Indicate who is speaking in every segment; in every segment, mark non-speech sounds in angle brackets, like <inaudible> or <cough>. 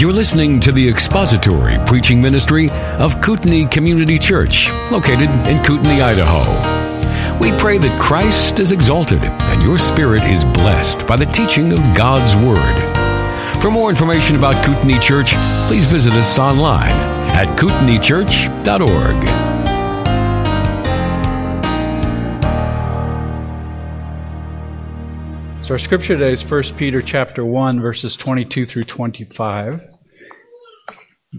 Speaker 1: You're listening to the expository preaching ministry of Kootenai Community Church, located in Kootenai, Idaho. We pray that Christ is exalted and your spirit is blessed by the teaching of God's Word. For more information about Kootenai Church, please visit us online at kootenaichurch.org.
Speaker 2: So our scripture today is 1 Peter chapter 1 verses 22 through 25.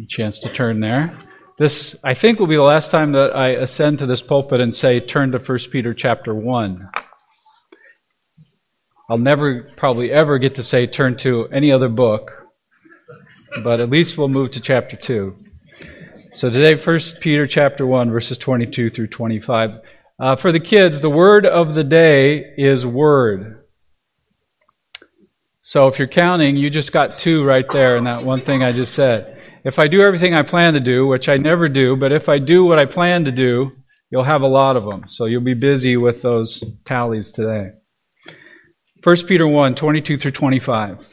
Speaker 2: Chance to turn there. This I think will be the last time that I ascend to this pulpit and say turn to 1 Peter chapter 1. I'll never probably ever get to say turn to any other book, but at least we'll move to chapter 2. So today 1 Peter chapter 1 verses 22 through 25. Uh, for the kids, the word of the day is word. So if you're counting, you just got two right there in that one thing I just said. If I do everything I plan to do, which I never do, but if I do what I plan to do, you'll have a lot of them. So you'll be busy with those tallies today. 1 Peter 1 22 through 25.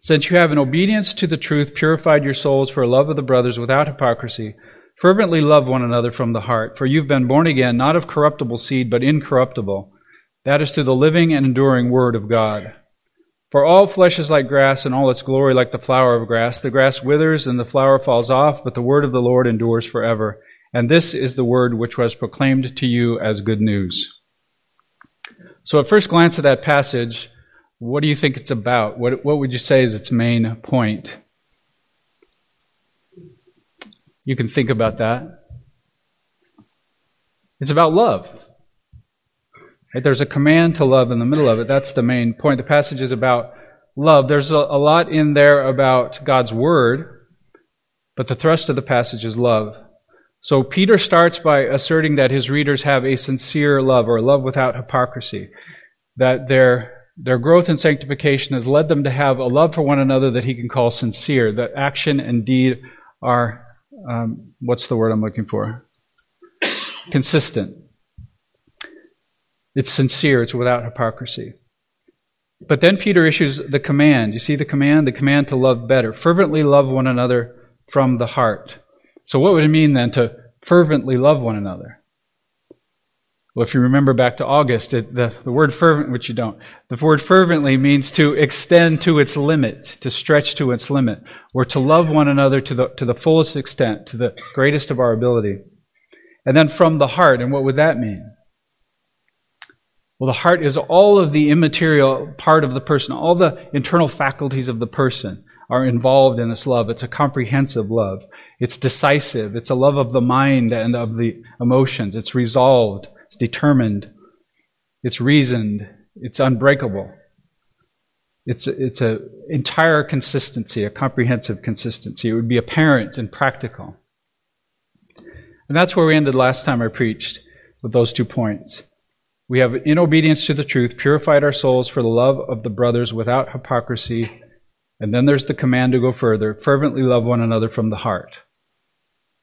Speaker 2: Since you have in obedience to the truth purified your souls for love of the brothers without hypocrisy, fervently love one another from the heart, for you've been born again, not of corruptible seed, but incorruptible. That is through the living and enduring Word of God. For all flesh is like grass, and all its glory like the flower of grass. The grass withers, and the flower falls off, but the word of the Lord endures forever. And this is the word which was proclaimed to you as good news. So, at first glance at that passage, what do you think it's about? What, what would you say is its main point? You can think about that. It's about love. Right? There's a command to love in the middle of it. That's the main point. The passage is about love. There's a, a lot in there about God's word, but the thrust of the passage is love. So Peter starts by asserting that his readers have a sincere love or love without hypocrisy. That their their growth in sanctification has led them to have a love for one another that he can call sincere. That action and deed are, um, what's the word I'm looking for? Consistent. It's sincere, it's without hypocrisy. But then Peter issues the command. You see the command? The command to love better. Fervently love one another from the heart. So, what would it mean then to fervently love one another? Well, if you remember back to August, it, the, the word fervent, which you don't, the word fervently means to extend to its limit, to stretch to its limit, or to love one another to the, to the fullest extent, to the greatest of our ability. And then from the heart, and what would that mean? Well, the heart is all of the immaterial part of the person, all the internal faculties of the person are involved in this love. It's a comprehensive love. It's decisive. It's a love of the mind and of the emotions. It's resolved. It's determined. It's reasoned. It's unbreakable. It's it's a entire consistency, a comprehensive consistency. It would be apparent and practical. And that's where we ended last time I preached with those two points. We have, in obedience to the truth, purified our souls for the love of the brothers without hypocrisy. And then there's the command to go further fervently love one another from the heart.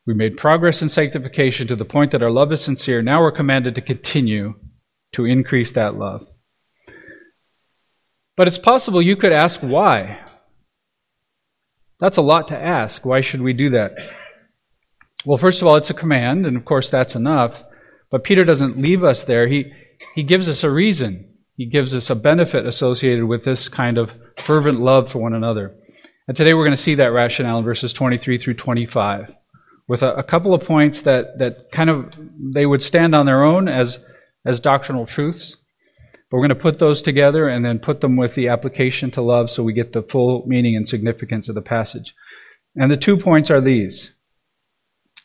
Speaker 2: We made progress in sanctification to the point that our love is sincere. Now we're commanded to continue to increase that love. But it's possible you could ask why. That's a lot to ask. Why should we do that? Well, first of all, it's a command, and of course that's enough. But Peter doesn't leave us there. He, he gives us a reason. He gives us a benefit associated with this kind of fervent love for one another. And today we're going to see that rationale in verses 23 through 25 with a, a, couple of points that, that kind of they would stand on their own as, as doctrinal truths. But we're going to put those together and then put them with the application to love so we get the full meaning and significance of the passage. And the two points are these.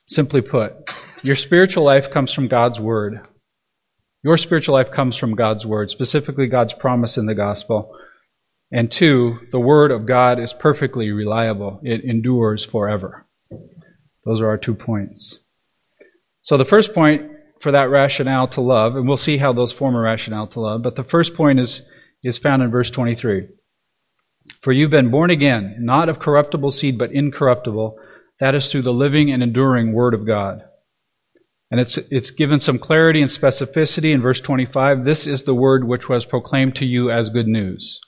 Speaker 2: Simply put, your spiritual life comes from God's Word. Your spiritual life comes from God's Word, specifically God's promise in the gospel. And two, the Word of God is perfectly reliable, it endures forever. Those are our two points. So the first point for that rationale to love, and we'll see how those form a rationale to love, but the first point is, is found in verse 23. For you've been born again, not of corruptible seed, but incorruptible. That is through the living and enduring Word of God. And it's, it's given some clarity and specificity in verse 25. This is the word which was proclaimed to you as good news.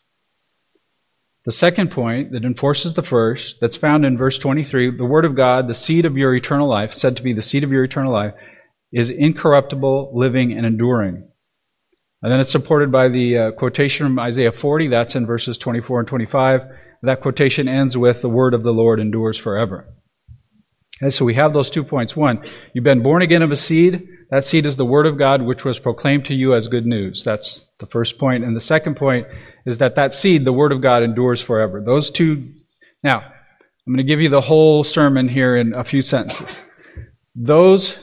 Speaker 2: The second point that enforces the first, that's found in verse 23, the Word of God, the seed of your eternal life, said to be the seed of your eternal life, is incorruptible, living, and enduring. And then it's supported by the uh, quotation from Isaiah 40, that's in verses 24 and 25. That quotation ends with, The word of the Lord endures forever. So we have those two points. One, you've been born again of a seed. That seed is the word of God, which was proclaimed to you as good news. That's the first point. And the second point is that that seed, the word of God, endures forever. Those two. Now, I'm going to give you the whole sermon here in a few sentences. Those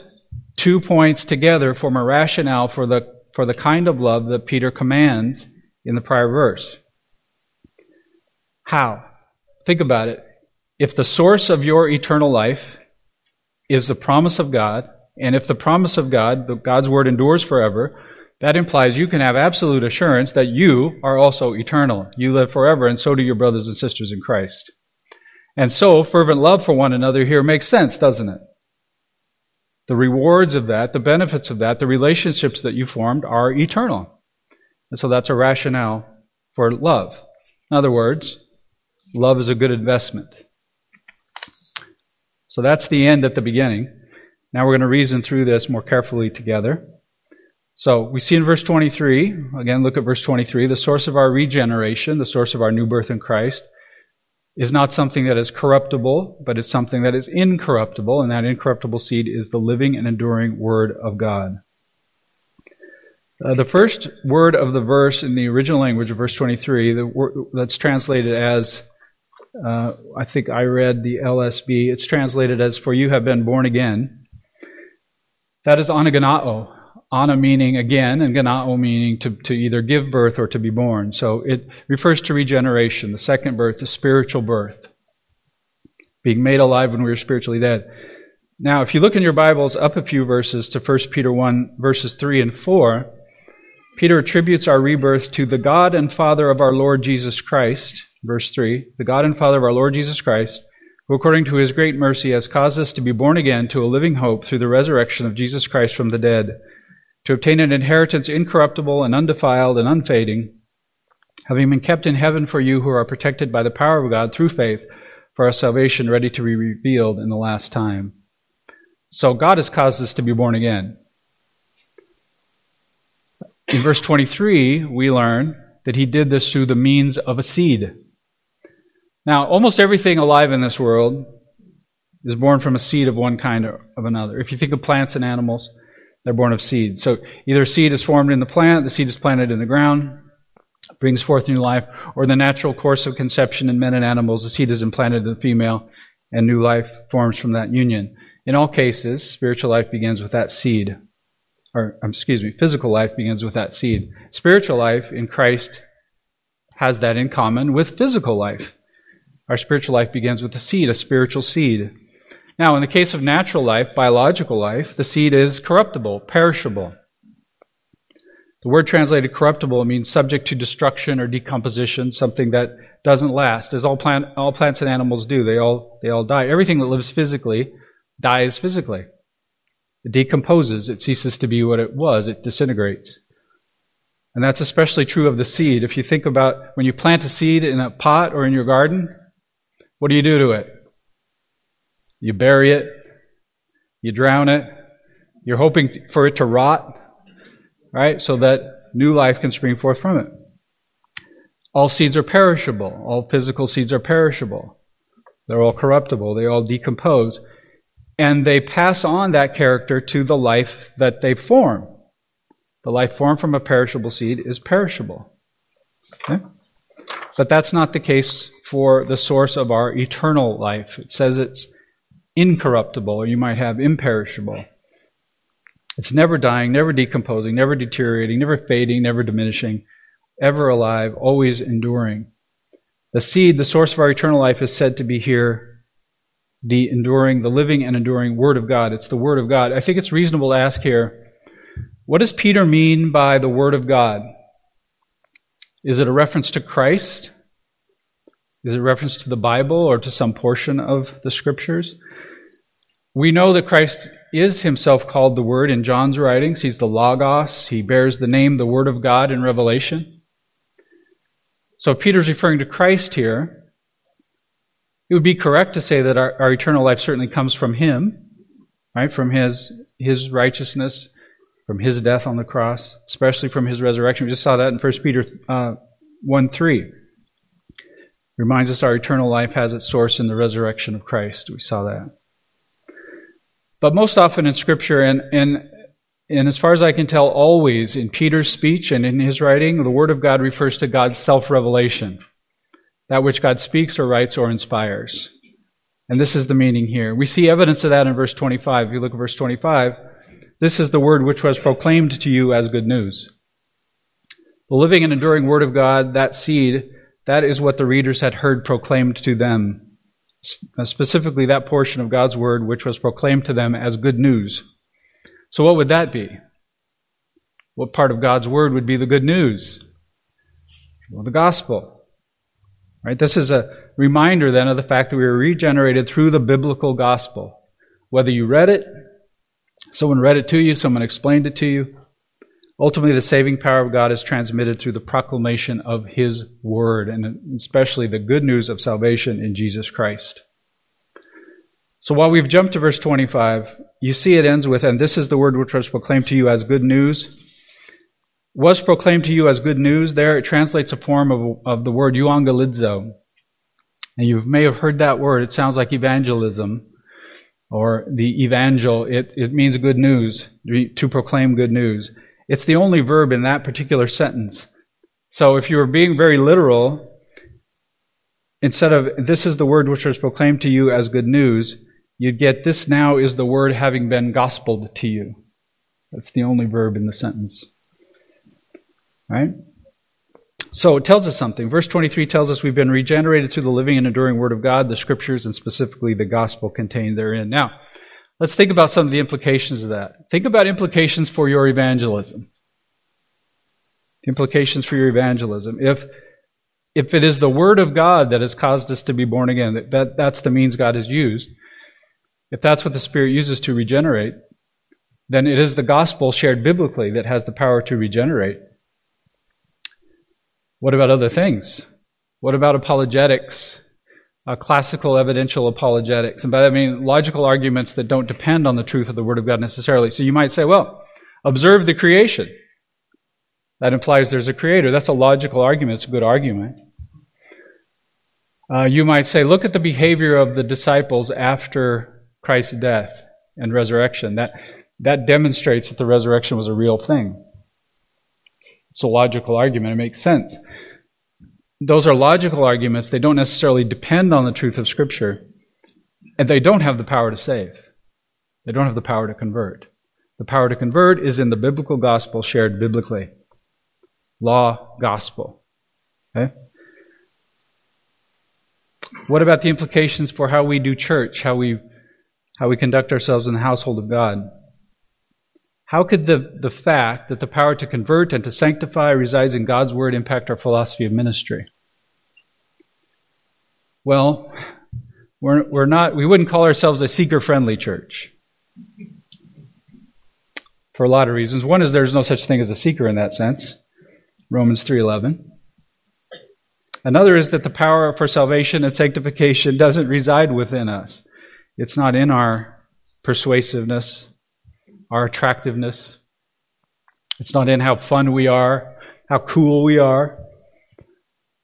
Speaker 2: two points together form a rationale for the for the kind of love that Peter commands in the prior verse. How? Think about it. If the source of your eternal life is the promise of God, and if the promise of God, God's word endures forever, that implies you can have absolute assurance that you are also eternal. You live forever, and so do your brothers and sisters in Christ. And so, fervent love for one another here makes sense, doesn't it? The rewards of that, the benefits of that, the relationships that you formed are eternal. And so that's a rationale for love. In other words, love is a good investment. So that's the end at the beginning. Now we're going to reason through this more carefully together. So we see in verse 23, again, look at verse 23, the source of our regeneration, the source of our new birth in Christ, is not something that is corruptible, but it's something that is incorruptible, and that incorruptible seed is the living and enduring Word of God. Uh, the first word of the verse in the original language of verse 23, the that's translated as, uh, I think I read the LSB, it's translated as, For you have been born again. That is anaganao, Ana meaning again, and ganao meaning to, to either give birth or to be born. So it refers to regeneration, the second birth, the spiritual birth. Being made alive when we were spiritually dead. Now, if you look in your Bibles up a few verses to 1 Peter 1, verses 3 and 4, Peter attributes our rebirth to the God and Father of our Lord Jesus Christ. Verse 3 The God and Father of our Lord Jesus Christ, who according to his great mercy has caused us to be born again to a living hope through the resurrection of Jesus Christ from the dead to obtain an inheritance incorruptible and undefiled and unfading, having been kept in heaven for you who are protected by the power of God through faith for our salvation ready to be revealed in the last time. So God has caused us to be born again. In verse 23, we learn that he did this through the means of a seed. Now, almost everything alive in this world is born from a seed of one kind or of another. If you think of plants and animals, they're born of seed. So either seed is formed in the plant, the seed is planted in the ground, brings forth new life, or the natural course of conception in men and animals, the seed is implanted in the female, and new life forms from that union. In all cases, spiritual life begins with that seed. Or, um, excuse me, physical life begins with that seed. Spiritual life in Christ has that in common with physical life. Our spiritual life begins with a seed, a spiritual seed. Now, in the case of natural life, biological life, the seed is corruptible, perishable. The word translated corruptible means subject to destruction or decomposition, something that doesn't last, as all, plant, all plants and animals do. They all, they all die. Everything that lives physically dies physically. It decomposes. It ceases to be what it was. It disintegrates. And that's especially true of the seed. If you think about when you plant a seed in a pot or in your garden, what do you do to it? You bury it, you drown it, you're hoping for it to rot, right? So that new life can spring forth from it. All seeds are perishable. All physical seeds are perishable. They're all corruptible. They all decompose. And they pass on that character to the life that they form. The life formed from a perishable seed is perishable. Okay? But that's not the case for the source of our eternal life. It says it's incorruptible, or you might have imperishable. It's never dying, never decomposing, never deteriorating, never fading, never diminishing, ever alive, always enduring. The seed, the source of our eternal life, is said to be here the enduring, the living and enduring Word of God. It's the Word of God. I think it's reasonable to ask here what does Peter mean by the Word of God? Is it a reference to Christ? Is it reference to the Bible or to some portion of the Scriptures? We know that Christ is himself called the Word in John's writings. He's the Logos. He bears the name, the Word of God in Revelation. So Peter's referring to Christ here. It would be correct to say that our, our eternal life certainly comes from Him, right? From His, His righteousness, from His death on the cross, especially from His resurrection. We just saw that in 1 Peter uh, 1 3. Reminds us our eternal life has its source in the resurrection of Christ. We saw that. But most often in Scripture, and, and, and as far as I can tell, always in Peter's speech and in his writing, the Word of God refers to God's self revelation, that which God speaks or writes or inspires. And this is the meaning here. We see evidence of that in verse 25. If you look at verse 25, this is the word which was proclaimed to you as good news. The living and enduring Word of God, that seed, that is what the readers had heard proclaimed to them uh, specifically that portion of God's word which was proclaimed to them as good news. So, what would that be? What part of God's word would be the good news? Well, the gospel. Right? This is a reminder then of the fact that we were regenerated through the biblical gospel. Whether you read it, someone read it to you, someone explained it to you, ultimately the saving power of God is transmitted through the proclamation of His word, and especially the good news of salvation in Jesus Christ. So while we've jumped to verse 25, you see it ends with, and this is the word which was proclaimed to you as good news. Was proclaimed to you as good news. There it translates a form of, of the word euangelizo. And you may have heard that word. It sounds like evangelism or the evangel. It, it means good news, to proclaim good news. It's the only verb in that particular sentence. So if you were being very literal, instead of this is the word which was proclaimed to you as good news, you'd get this now is the word having been gospeled to you. That's the only verb in the sentence. Right? So it tells us something. Verse 23 tells us we've been regenerated through the living and enduring Word of God, the Scriptures, and specifically the gospel contained therein. Now, let's think about some of the implications of that. Think about implications for your evangelism. Implications for your evangelism. If if it is the Word of God that has caused us to be born again, that, that that's the means God has used, if that's what the Spirit uses to regenerate, then it is the gospel shared biblically that has the power to regenerate. What about other things? What about apologetics? Uh, classical evidential apologetics. And by that I mean logical arguments that don't depend on the truth of the Word of God necessarily. So you might say, well, observe the creation. That implies there's a creator. That's a logical argument. It's a good argument. Uh, you might say, look at the behavior of the disciples after Christ's death and resurrection. That, that demonstrates that the resurrection was a real thing. It's a logical argument. It makes sense. Those are logical arguments. They don't necessarily depend on the truth of Scripture. And they don't have the power to save. They don't have the power to convert. The power to convert is in the biblical gospel shared biblically. Law, gospel. Okay? What about the implications for how we do church, how we how we conduct ourselves in the household of God. How could the, the fact that the power to convert and to sanctify resides in God's Word impact our philosophy of ministry? Well, we're, we're not, we wouldn't call ourselves a seeker friendly church. For a lot of reasons. One is there's no such thing as a seeker in that sense. Romans 3:11. Another is that the power for salvation and sanctification doesn't reside within us. It's not in our persuasiveness, our attractiveness. It's not in how fun we are, how cool we are.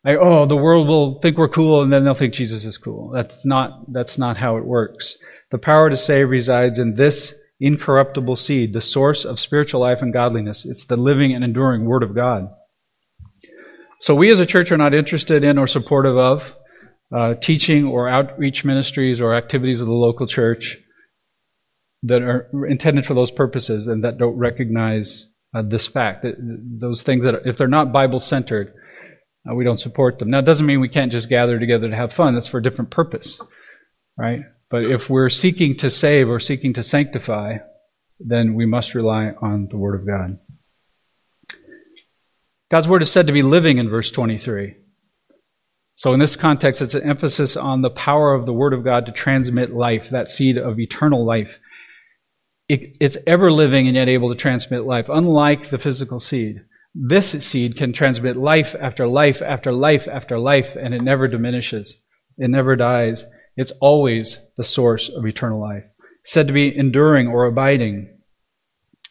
Speaker 2: Oh, the world will think we're cool and then they'll think Jesus is cool. That's not, that's not how it works. The power to save resides in this incorruptible seed, the source of spiritual life and godliness. It's the living and enduring Word of God. So we as a church are not interested in or supportive of uh, teaching or outreach ministries or activities of the local church that are intended for those purposes and that don't recognize uh, this fact. That those things that, are, if they're not Bible centered, uh, we don't support them. Now, it doesn't mean we can't just gather together to have fun. That's for a different purpose, right? But if we're seeking to save or seeking to sanctify, then we must rely on the Word of God. God's Word is said to be living in verse 23. So, in this context, it's an emphasis on the power of the Word of God to transmit life, that seed of eternal life. It, it's ever living and yet able to transmit life, unlike the physical seed. This seed can transmit life after life after life after life, and it never diminishes. It never dies. It's always the source of eternal life. It's said to be enduring or abiding.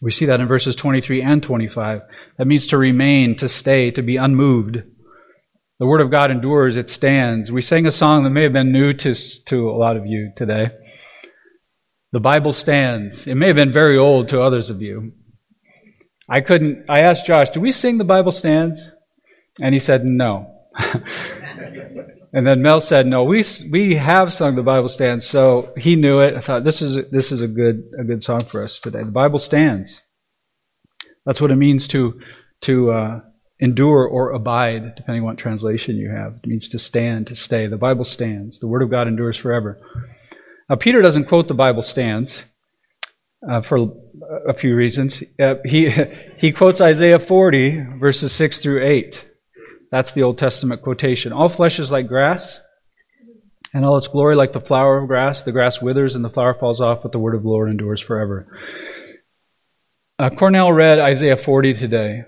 Speaker 2: We see that in verses 23 and 25. That means to remain, to stay, to be unmoved. The Word of God endures, it stands. We sang a song that may have been new to, to a lot of you today. The Bible stands. It may have been very old to others of you. I couldn't, I asked Josh, do we sing The Bible Stands? And he said, no. <laughs> and then Mel said, no, we, we have sung The Bible Stands. So he knew it. I thought, this is, this is a good, a good song for us today. The Bible stands. That's what it means to, to, uh, endure or abide, depending on what translation you have. It means to stand, to stay. The Bible stands. The Word of God endures forever. Now, Peter doesn't quote the Bible stands uh, for a few reasons. Uh, he, <laughs> he quotes Isaiah 40, verses 6 through 8. That's the Old Testament quotation. All flesh is like grass, and all its glory like the flower of grass. The grass withers and the flower falls off, but the word of the Lord endures forever. Uh, Cornell read Isaiah 40 today.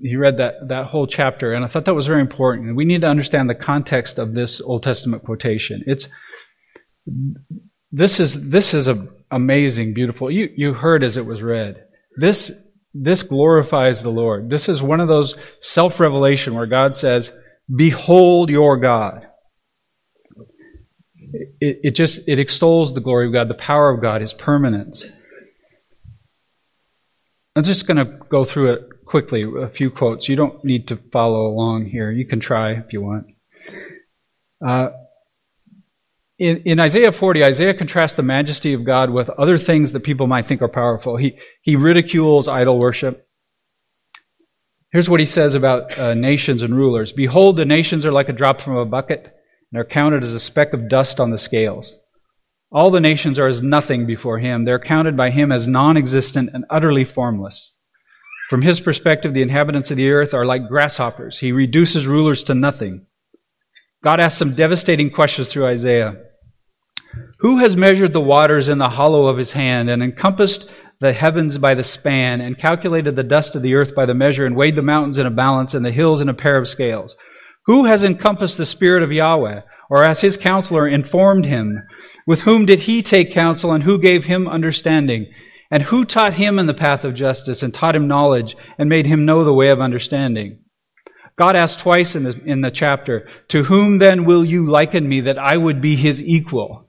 Speaker 2: He read that, that whole chapter, and I thought that was very important. We need to understand the context of this Old Testament quotation. It's this is this is a amazing, beautiful. You you heard as it was read. This this glorifies the Lord. This is one of those self revelation where God says, "Behold your God." It, it just it extols the glory of God, the power of God, His permanence. I'm just going to go through it quickly, a few quotes. You don't need to follow along here. You can try if you want. Uh, in, in, Isaiah 40, Isaiah contrasts the majesty of God with other things that people might think are powerful. He, he ridicules idol worship. Here's what he says about uh, nations and rulers Behold, the nations are like a drop from a bucket, and are counted as a speck of dust on the scales. All the nations are as nothing before him. They're counted by him as non existent and utterly formless. From his perspective, the inhabitants of the earth are like grasshoppers. He reduces rulers to nothing. God asks some devastating questions through Isaiah. Who has measured the waters in the hollow of his hand and encompassed the heavens by the span and calculated the dust of the earth by the measure and weighed the mountains in a balance and the hills in a pair of scales? Who has encompassed the spirit of Yahweh or as his counselor informed him? With whom did he take counsel and who gave him understanding? And who taught him in the path of justice and taught him knowledge and made him know the way of understanding? God asked twice in the, in the chapter, To whom then will you liken me that I would be his equal?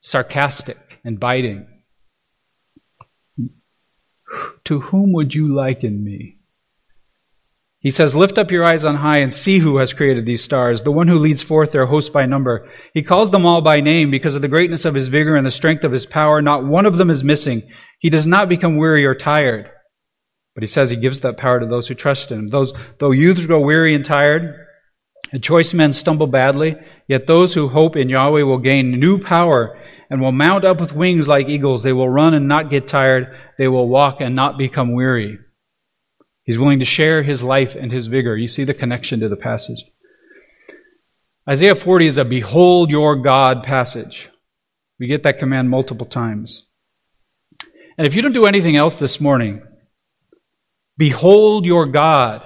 Speaker 2: Sarcastic and biting. To whom would you liken me? He says, Lift up your eyes on high and see who has created these stars, the one who leads forth their host by number. He calls them all by name because of the greatness of his vigor and the strength of his power. Not one of them is missing. He does not become weary or tired. But he says he gives that power to those who trust in him. Those, though youths grow weary and tired, and choice men stumble badly, yet those who hope in Yahweh will gain new power and will mount up with wings like eagles. They will run and not get tired. They will walk and not become weary. He's willing to share his life and his vigor. You see the connection to the passage. Isaiah 40 is a behold your God passage. We get that command multiple times. And if you don't do anything else this morning, behold your God.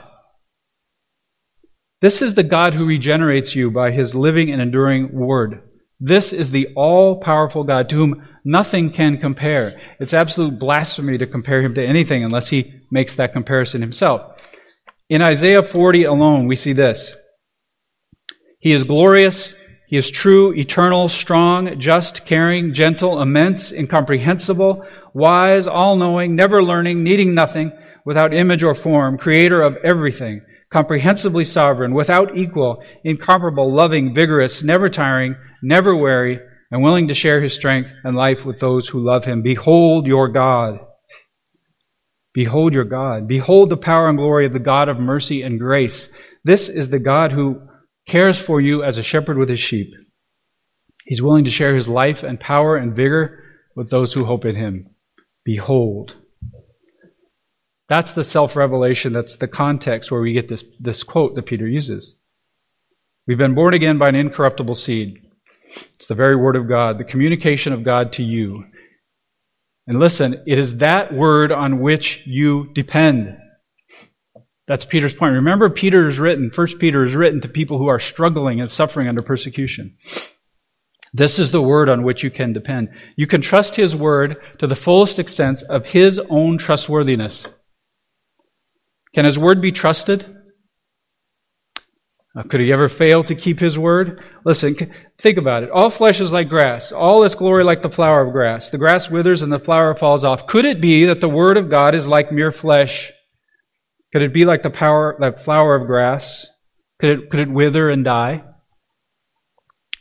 Speaker 2: This is the God who regenerates you by his living and enduring word. This is the all powerful God to whom nothing can compare. It's absolute blasphemy to compare him to anything unless he makes that comparison himself. In Isaiah 40 alone, we see this He is glorious, He is true, eternal, strong, just, caring, gentle, immense, incomprehensible, wise, all knowing, never learning, needing nothing, without image or form, creator of everything comprehensively sovereign, without equal, incomparable, loving, vigorous, never tiring, never weary, and willing to share his strength and life with those who love him. Behold your God. Behold your God. Behold the power and glory of the God of mercy and grace. This is the God who cares for you as a shepherd with his sheep. He's willing to share his life and power and vigor with those who hope in him. Behold. That's the self revelation. That's the context where we get this, this quote that Peter uses. We've been born again by an incorruptible seed. It's the very word of God, the communication of God to you. And listen, it is that word on which you depend. That's Peter's point. Remember, Peter is written, First Peter is written to people who are struggling and suffering under persecution. This is the word on which you can depend. You can trust his word to the fullest extent of his own trustworthiness. Can his word be trusted? Uh, could he ever fail to keep his word? Listen, think about it. All flesh is like grass, all its glory like the flower of grass. The grass withers and the flower falls off. Could it be that the word of God is like mere flesh? Could it be like the power, that flower of grass? Could it, could it wither and die?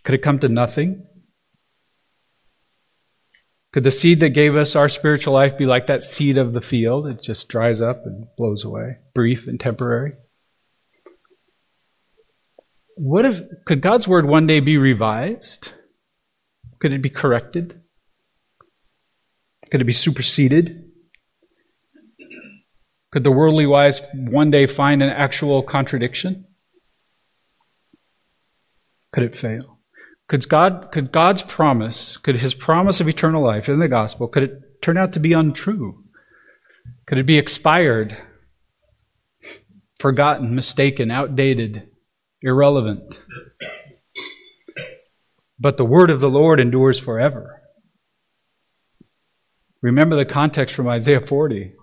Speaker 2: Could it come to nothing? Could the seed that gave us our spiritual life be like that seed of the field? It just dries up and blows away, brief and temporary. What if, could God's word one day be revised? Could it be corrected? Could it be superseded? Could the worldly wise one day find an actual contradiction? Could it fail? Could, God, could God's promise, could his promise of eternal life in the gospel, could it turn out to be untrue? Could it be expired, forgotten, mistaken, outdated? irrelevant. But the word of the Lord endures forever. Remember the context from Isaiah 40.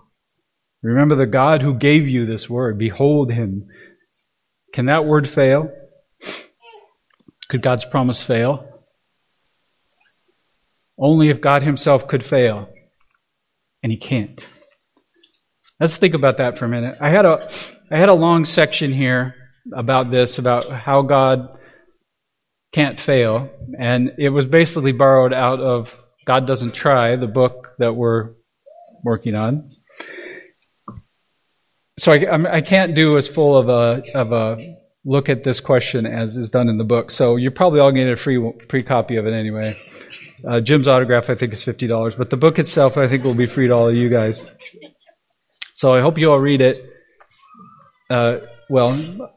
Speaker 2: Remember the God who gave you this word. Behold him. Can that word fail? Could God's promise fail? Only if God himself could fail. And he can't. Let's think about that for a minute. I had a I had a long section here about this, about how God can't fail. And it was basically borrowed out of God Doesn't Try, the book that we're working on. So I, I can't do as full of a, of a look at this question as is done in the book. So you're probably all getting a free, free copy of it anyway. Uh, Jim's autograph, I think, is $50, but the book itself, I think, will be free to all of you guys. So I hope you all read it. Uh, well,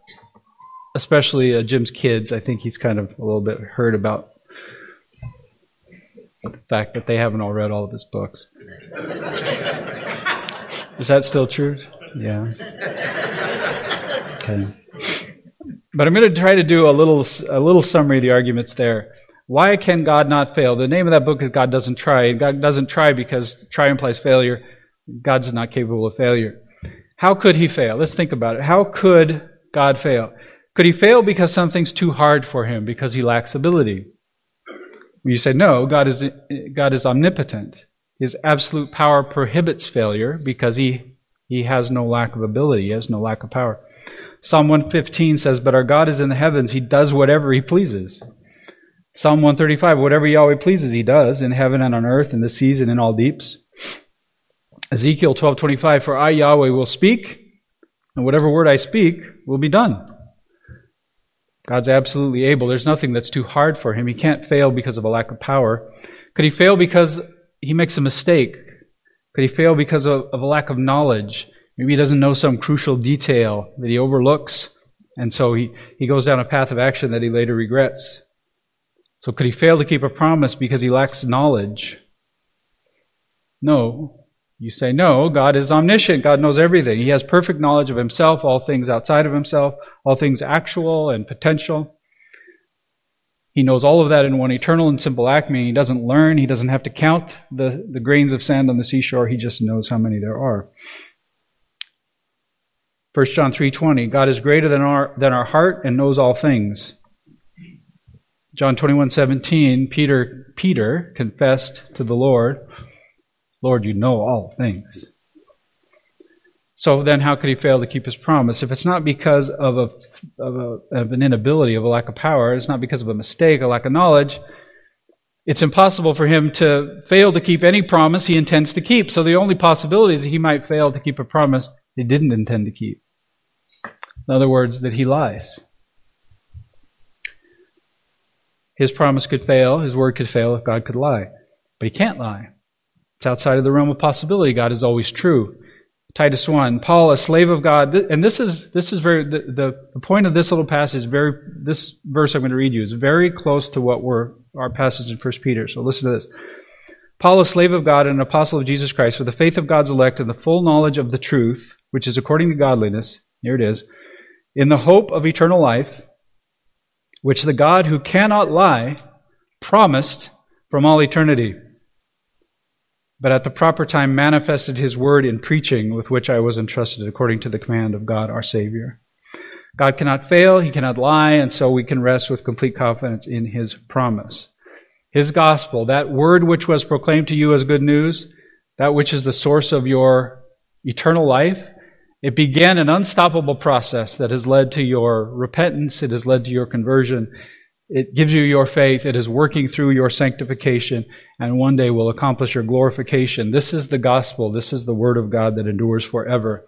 Speaker 2: especially uh, Jim's kids, I think he's kind of a little bit hurt about the fact that they haven't all read all of his books. Is that still true? Yeah. Okay. But I'm going to try to do a little a little summary of the arguments there. Why can God not fail? The name of that book is God Doesn't Try. God doesn't try because try implies failure. God's not capable of failure. How could he fail? Let's think about it. How could God fail? Could he fail because something's too hard for him, because he lacks ability? You say, no, God is, God is omnipotent. His absolute power prohibits failure because he, he has no lack of ability, he has no lack of power. Psalm 115 says, But our God is in the heavens, he does whatever he pleases. Psalm 135, whatever Yahweh pleases, he does, in heaven and on earth, in the seas and in all deeps. Ezekiel 12:25 For I Yahweh will speak and whatever word I speak will be done. God's absolutely able. There's nothing that's too hard for him. He can't fail because of a lack of power. Could he fail because he makes a mistake? Could he fail because of, of a lack of knowledge? Maybe he doesn't know some crucial detail that he overlooks, and so he, he goes down a path of action that he later regrets. So could he fail to keep a promise because he lacks knowledge? No. You say, no, God is omniscient. God knows everything. He has perfect knowledge of himself, all things outside of himself, all things actual and potential. He knows all of that in one eternal and simple act, meaning he doesn't learn, he doesn't have to count the, the grains of sand on the seashore, he just knows how many there are. 1 John 3:20 God is greater than our than our heart and knows all things. John 21:17 Peter Peter confessed to the Lord, Lord, you know all things. So then, how could he fail to keep his promise? If it's not because of, a, of, a, of an inability, of a lack of power, it's not because of a mistake, a lack of knowledge, it's impossible for him to fail to keep any promise he intends to keep. So the only possibility is that he might fail to keep a promise he didn't intend to keep. In other words, that he lies. His promise could fail, his word could fail if God could lie. But he can't lie. It's outside of the realm of possibility. God is always true. Titus 1, Paul, a slave of God, and this is, this is very, the, the, point of this little passage very, this verse I'm going to read you is very close to what we're, our passage in 1 Peter. So listen to this. Paul, a slave of God and an apostle of Jesus Christ, for the faith of God's elect and the full knowledge of the truth, which is according to godliness, Here it is. In the hope of eternal life, which the God who cannot lie promised from all eternity, but at the proper time manifested his word in preaching with which I was entrusted according to the command of God our Savior. God cannot fail, he cannot lie, and so we can rest with complete confidence in his promise. His gospel, that word which was proclaimed to you as good news, that which is the source of your eternal life, it began an unstoppable process that has led to your repentance, it has led to your conversion, it gives you your faith, it is working through your sanctification, and one day will accomplish your glorification. This is the gospel, this is the word of God that endures forever.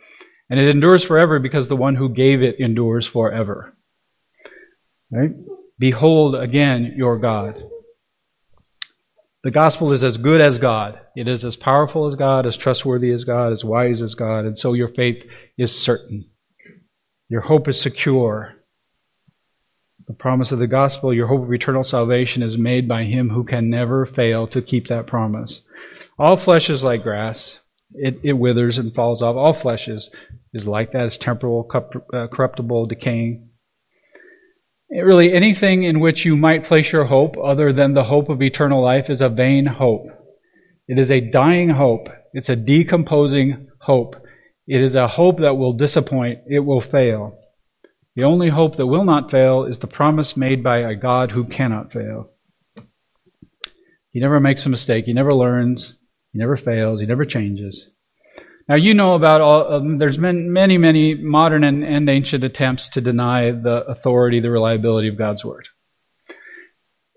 Speaker 2: And it endures forever because the one who gave it endures forever. Right? Behold again your God. The gospel is as good as God. It is as powerful as God, as trustworthy as God, as wise as God, and so your faith is certain. Your hope is secure. The promise of the gospel, your hope of eternal salvation, is made by Him who can never fail to keep that promise. All flesh is like grass. It, it withers and falls off. All flesh is, is like that. It's temporal, uh, corruptible, decaying really anything in which you might place your hope other than the hope of eternal life is a vain hope. It is a dying hope. It's a decomposing hope. It is a hope that will disappoint. It will fail. The only hope that will not fail is the promise made by a God who cannot fail. He never makes a mistake. He never learns. He never fails. He never changes. Now, you know about all, um, there's been many, many modern and, and ancient attempts to deny the authority, the reliability of God's Word.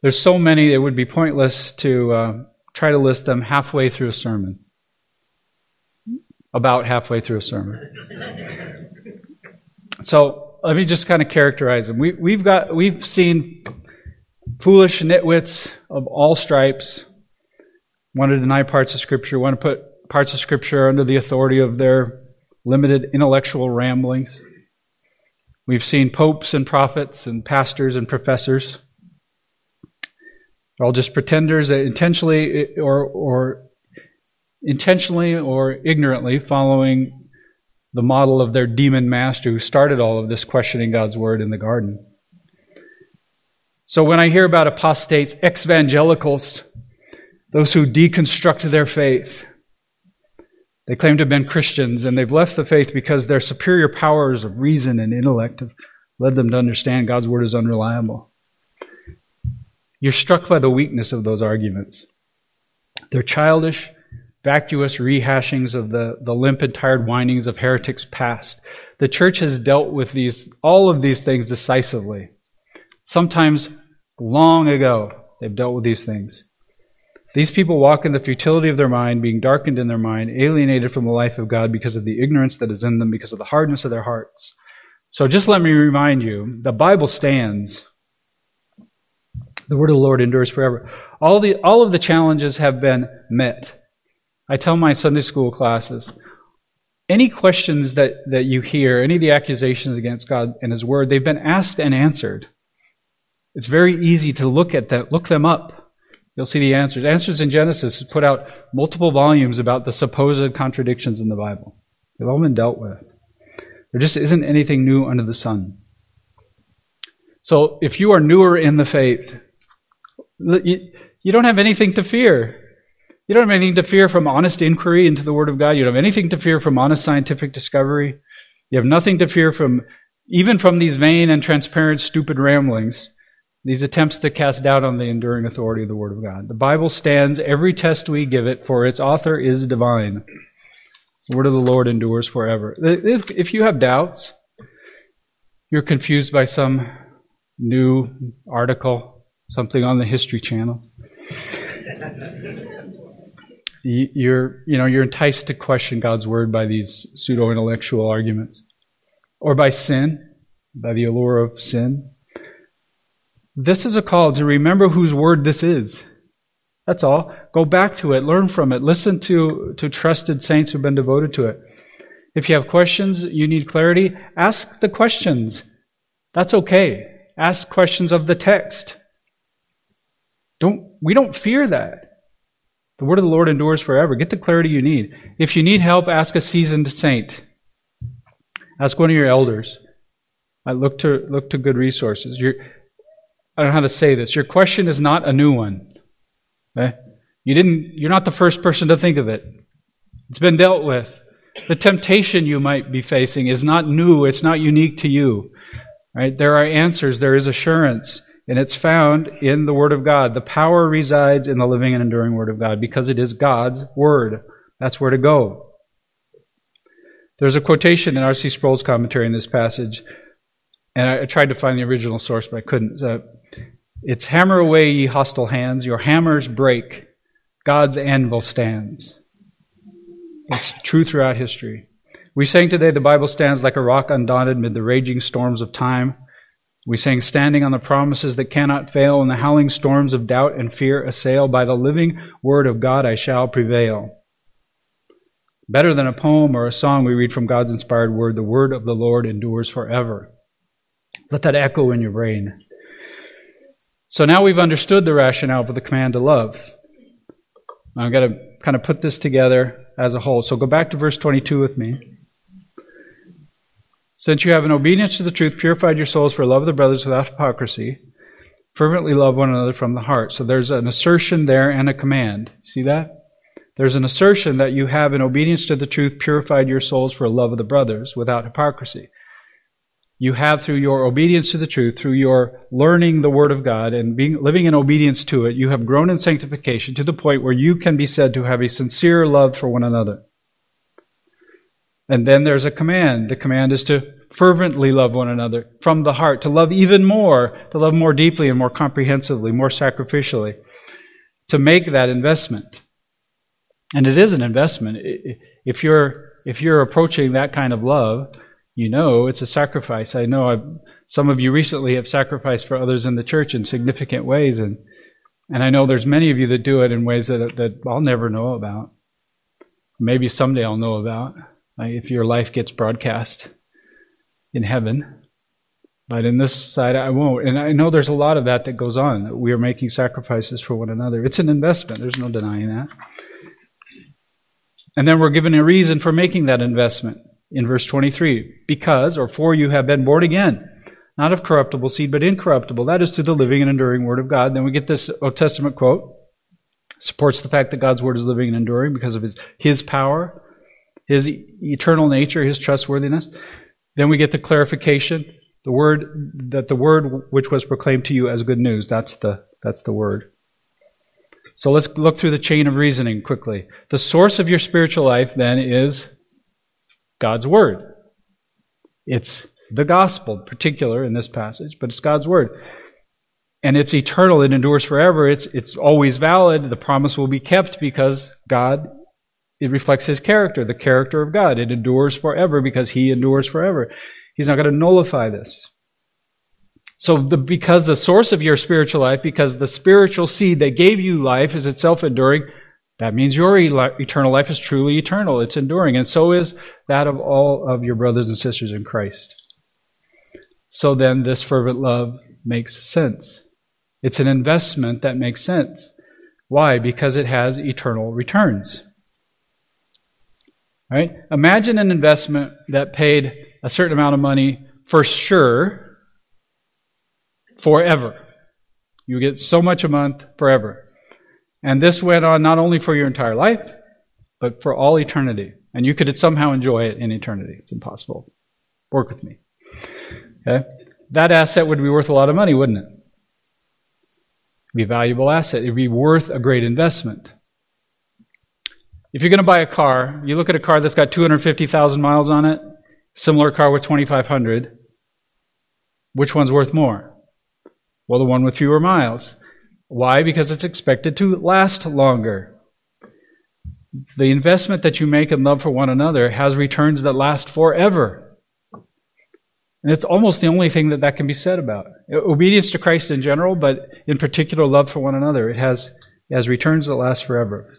Speaker 2: There's so many, it would be pointless to uh, try to list them halfway through a sermon. About halfway through a sermon. So, let me just kind of characterize them. We, we've got, we've seen foolish nitwits of all stripes want to deny parts of Scripture, want to put parts of Scripture under the authority of their limited intellectual ramblings. We've seen popes and prophets and pastors and professors. They're all just pretenders that intentionally or, or intentionally or ignorantly following the model of their demon master who started all of this questioning God's word in the garden. So when I hear about apostates, ex evangelicals, those who deconstruct their faith, they claim to have been Christians, and they've left the faith because their superior powers of reason and intellect have led them to understand God's word is unreliable. You're struck by the weakness of those arguments. They're childish, vacuous rehashings of the, the limp and tired whinings of heretics past. The church has dealt with these, all of these things decisively. Sometimes long ago, they've dealt with these things. These people walk in the futility of their mind, being darkened in their mind, alienated from the life of God because of the ignorance that is in them, because of the hardness of their hearts. So just let me remind you the Bible stands. The word of the Lord endures forever. All, the, all of the challenges have been met. I tell my Sunday school classes any questions that, that you hear, any of the accusations against God and His Word, they've been asked and answered. It's very easy to look at that, look them up. You'll see the answers. Answers in Genesis has put out multiple volumes about the supposed contradictions in the Bible. They've all been dealt with. There just isn't anything new under the sun. So if you are newer in the faith, you, don't have anything to fear. You don't have anything to fear from honest inquiry into the Word of God. You don't have anything to fear from honest scientific discovery. You have nothing to fear from, even from these vain and transparent, stupid ramblings these attempts to cast doubt on the enduring authority of the Word of God. The Bible stands every test we give it, for its author is divine. The Word of the Lord endures forever. If you have doubts, you're confused by some new article, something on the History Channel. You're, you know, you're enticed to question God's word by these pseudo-intellectual arguments, or by sin, by the allure of sin. This is a call to remember whose word this is. That's all. Go back to it, learn from it, listen to, to trusted saints who've been devoted to it. If you have questions, you need clarity, ask the questions. That's okay. Ask questions of the text. Don't, we don't fear that. The word of the Lord endures forever. Get the clarity you need. If you need help, ask a seasoned saint. Ask one of your elders. I look to look to good resources. Your, I don't know how to say this. Your question is not a new one. Okay? You didn't. You're not the first person to think of it. It's been dealt with. The temptation you might be facing is not new. It's not unique to you. Right? There are answers. There is assurance. And it's found in the Word of God. The power resides in the living and enduring Word of God because it is God's Word. That's where to go. There's a quotation in R.C. Sproul's commentary in this passage, and I tried to find the original source, but I couldn't. Uh, it's hammer away, ye hostile hands, your hammers break, God's anvil stands. It's true throughout history. We sang today, the Bible stands like a rock undaunted mid the raging storms of time. We sang, standing on the promises that cannot fail, when the howling storms of doubt and fear assail, by the living word of God I shall prevail. Better than a poem or a song, we read from God's inspired word, the word of the Lord endures forever. Let that echo in your brain. So now we've understood the rationale for the command to love. I've got to kind of put this together as a whole. So go back to verse 22 with me. Since you have in obedience to the truth purified your souls for love of the brothers without hypocrisy, fervently love one another from the heart. So there's an assertion there and a command. See that? There's an assertion that you have in obedience to the truth purified your souls for love of the brothers without hypocrisy. You have through your obedience to the truth, through your learning the Word of God and being, living in obedience to it, you have grown in sanctification to the point where you can be said to have a sincere love for one another. And then there's a command. The command is to fervently love one another from the heart, to love even more, to love more deeply and more comprehensively, more sacrificially, to make that investment. And it is an investment. If you're, if you're approaching that kind of love, you know it's a sacrifice. I know I've, some of you recently have sacrificed for others in the church in significant ways, and, and I know there's many of you that do it in ways that, that I'll never know about. Maybe someday I'll know about if your life gets broadcast in heaven. But in this side, I won't. And I know there's a lot of that that goes on. We are making sacrifices for one another. It's an investment. There's no denying that. And then we're given a reason for making that investment in verse 23. Because, or for you have been born again, not of corruptible seed, but incorruptible. That is through the living and enduring Word of God. Then we get this Old Testament quote. Supports the fact that God's Word is living and enduring because of His, his power his eternal nature, his trustworthiness. Then we get the clarification, the word that the word which was proclaimed to you as good news. That's the that's the word. So let's look through the chain of reasoning quickly. The source of your spiritual life then is God's word. It's the gospel, particular in this passage, but it's God's word. And it's eternal, it endures forever, it's it's always valid, the promise will be kept because God it reflects his character, the character of God. It endures forever because he endures forever. He's not going to nullify this. So, the, because the source of your spiritual life, because the spiritual seed that gave you life is itself enduring, that means your eternal life is truly eternal. It's enduring. And so is that of all of your brothers and sisters in Christ. So then, this fervent love makes sense. It's an investment that makes sense. Why? Because it has eternal returns. Right? Imagine an investment that paid a certain amount of money for sure forever. You get so much a month forever. And this went on not only for your entire life, but for all eternity. And you could somehow enjoy it in eternity. It's impossible. Work with me. Okay? That asset would be worth a lot of money, wouldn't it? It'd be a valuable asset. It'd be worth a great investment. If you're going to buy a car, you look at a car that's got 250,000 miles on it, similar car with 2,500. Which one's worth more? Well, the one with fewer miles. Why? Because it's expected to last longer. The investment that you make in love for one another has returns that last forever. And it's almost the only thing that that can be said about. Obedience to Christ in general, but in particular, love for one another. It has, it has returns that last forever.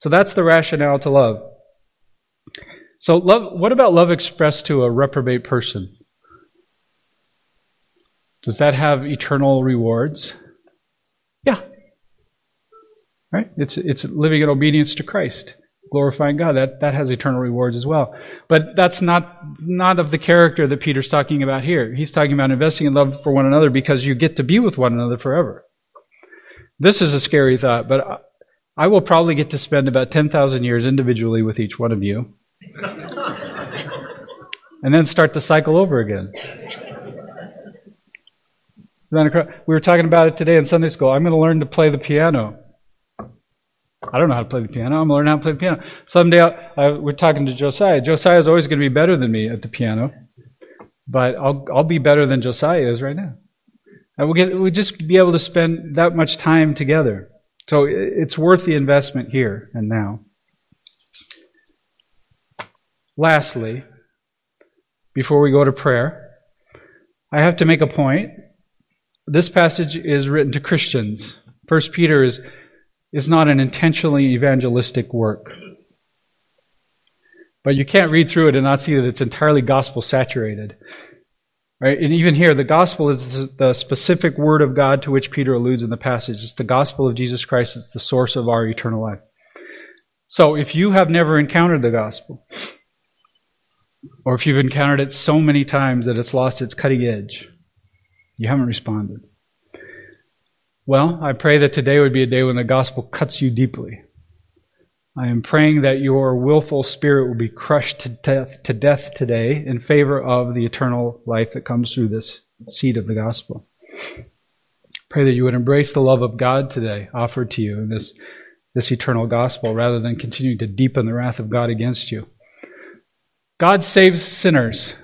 Speaker 2: So that's the rationale to love. So love what about love expressed to a reprobate person? Does that have eternal rewards? Right? It's it's living in obedience to Christ. glorifying God. That, that has eternal rewards as well. But that's not, not of the character that Peter's talking about here. He's talking about investing in love for one another because you get to be with one another forever. This is a scary thought, but I will probably get to spend about 10,000 years individually with each one of you. <laughs> and then start the cycle over again. We were talking about it today in Sunday school. I'm going to learn to play the piano. I don't know how to play the piano. I'm going to learn how to play the piano. Someday, I, we're talking to Josiah. Josiah is always going to be better than me at the piano, but I'll, I'll be better than Josiah is right now. And we'll, get, we'll just be able to spend that much time together. So it's worth the investment here and now. Lastly, before we go to prayer, I have to make a point. This passage is written to Christians. First Peter is, is not an intentionally evangelistic work. But you can't read through it and not see that it's entirely gospel saturated. Right? And even here, the gospel is the specific word of God to which Peter alludes in the passage. It's the gospel of Jesus Christ. It's the source of our eternal life. So if you have never encountered the gospel, or if you've encountered it so many times that it's lost its cutting edge, you haven't responded. Well, I pray that today would be a day when the gospel cuts you deeply. I am praying that your willful spirit will be crushed to death, to death today in favor of the eternal life that comes through this seed of the gospel. Pray that you would embrace the love of God today offered to you in this, this eternal gospel rather than continuing to deepen the wrath of God against you. God saves sinners.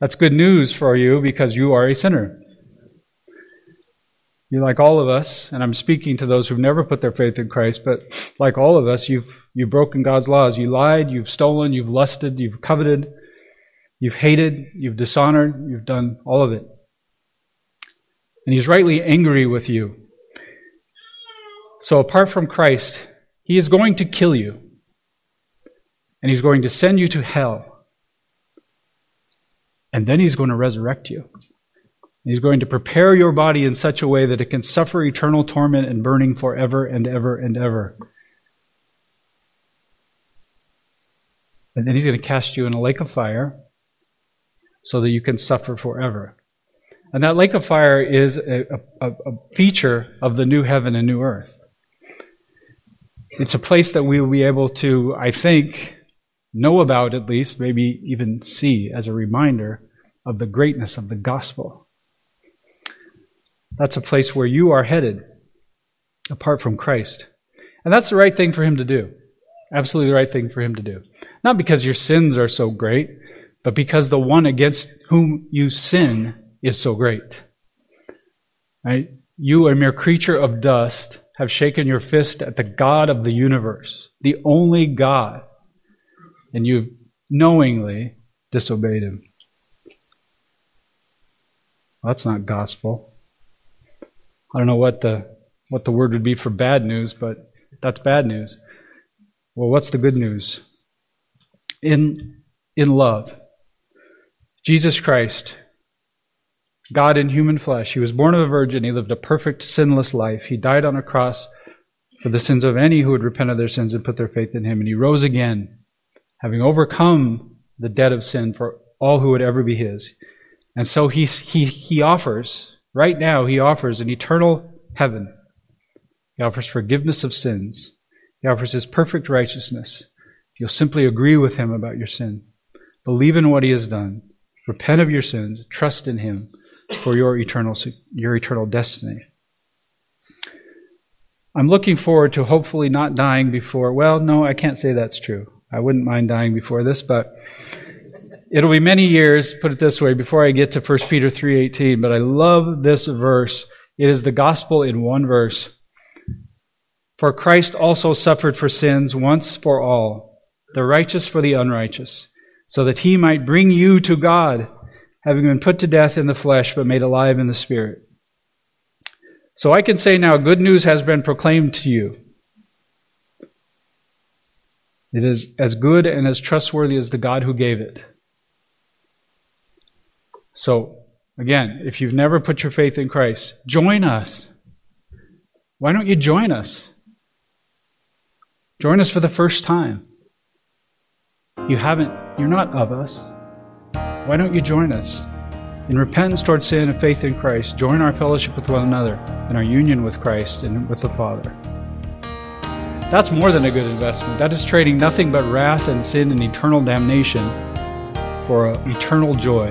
Speaker 2: That's good news for you because you are a sinner. You're like all of us, and I'm speaking to those who've never put their faith in Christ, but like all of us, you've, you've broken God's laws. You lied, you've stolen, you've lusted, you've coveted, you've hated, you've dishonored, you've done all of it. And He's rightly angry with you. So apart from Christ, He is going to kill you and he's going to send you to hell. And then he's going to resurrect you. He's going to prepare your body in such a way that it can suffer eternal torment and burning forever and ever and ever. And then he's going to cast you in a lake of fire so that you can suffer forever. And that lake of fire is a, a, a feature of the new heaven and new earth. It's a place that we will be able to, I think, know about at least, maybe even see as a reminder of the greatness of the gospel. That's a place where you are headed apart from Christ. And that's the right thing for him to do. Absolutely the right thing for him to do. Not because your sins are so great, but because the one against whom you sin is so great. Right? You, a mere creature of dust, have shaken your fist at the God of the universe, the only God and you've knowingly disobeyed him. Well, that's not gospel. I don't know what the what the word would be for bad news, but that's bad news. Well, what's the good news? In in love. Jesus Christ, God in human flesh, he was born of a virgin, he lived a perfect sinless life. He died on a cross for the sins of any who would repent of their sins and put their faith in him, and he rose again having overcome the debt of sin for all who would ever be his. And so he, he, he offers, right now, he offers an eternal heaven. He offers forgiveness of sins. He offers his perfect righteousness. You'll simply agree with him about your sin. Believe in what he has done. Repent of your sins. Trust in him for your eternal, your eternal destiny. I'm looking forward to hopefully not dying before, well, no, I can't say that's true. I wouldn't mind dying before this, but it'll be many years, put it this way, before I get to 1 Peter 3:18, but I love this verse. It is the gospel in one verse. For Christ also suffered for sins once for all, the righteous for the unrighteous, so that he might bring you to God, having been put to death in the flesh but made alive in the spirit. So I can say now good news has been proclaimed to you. It is as good and as trustworthy as the God who gave it. So, again, if you've never put your faith in Christ, join us. Why don't you join us? Join us for the first time. You haven't, you're not of us. Why don't you join us? In repentance toward sin and faith in Christ, join our fellowship with one another and our union with Christ and with the Father. That's more than a good investment. That is trading nothing but wrath and sin and eternal damnation for eternal joy.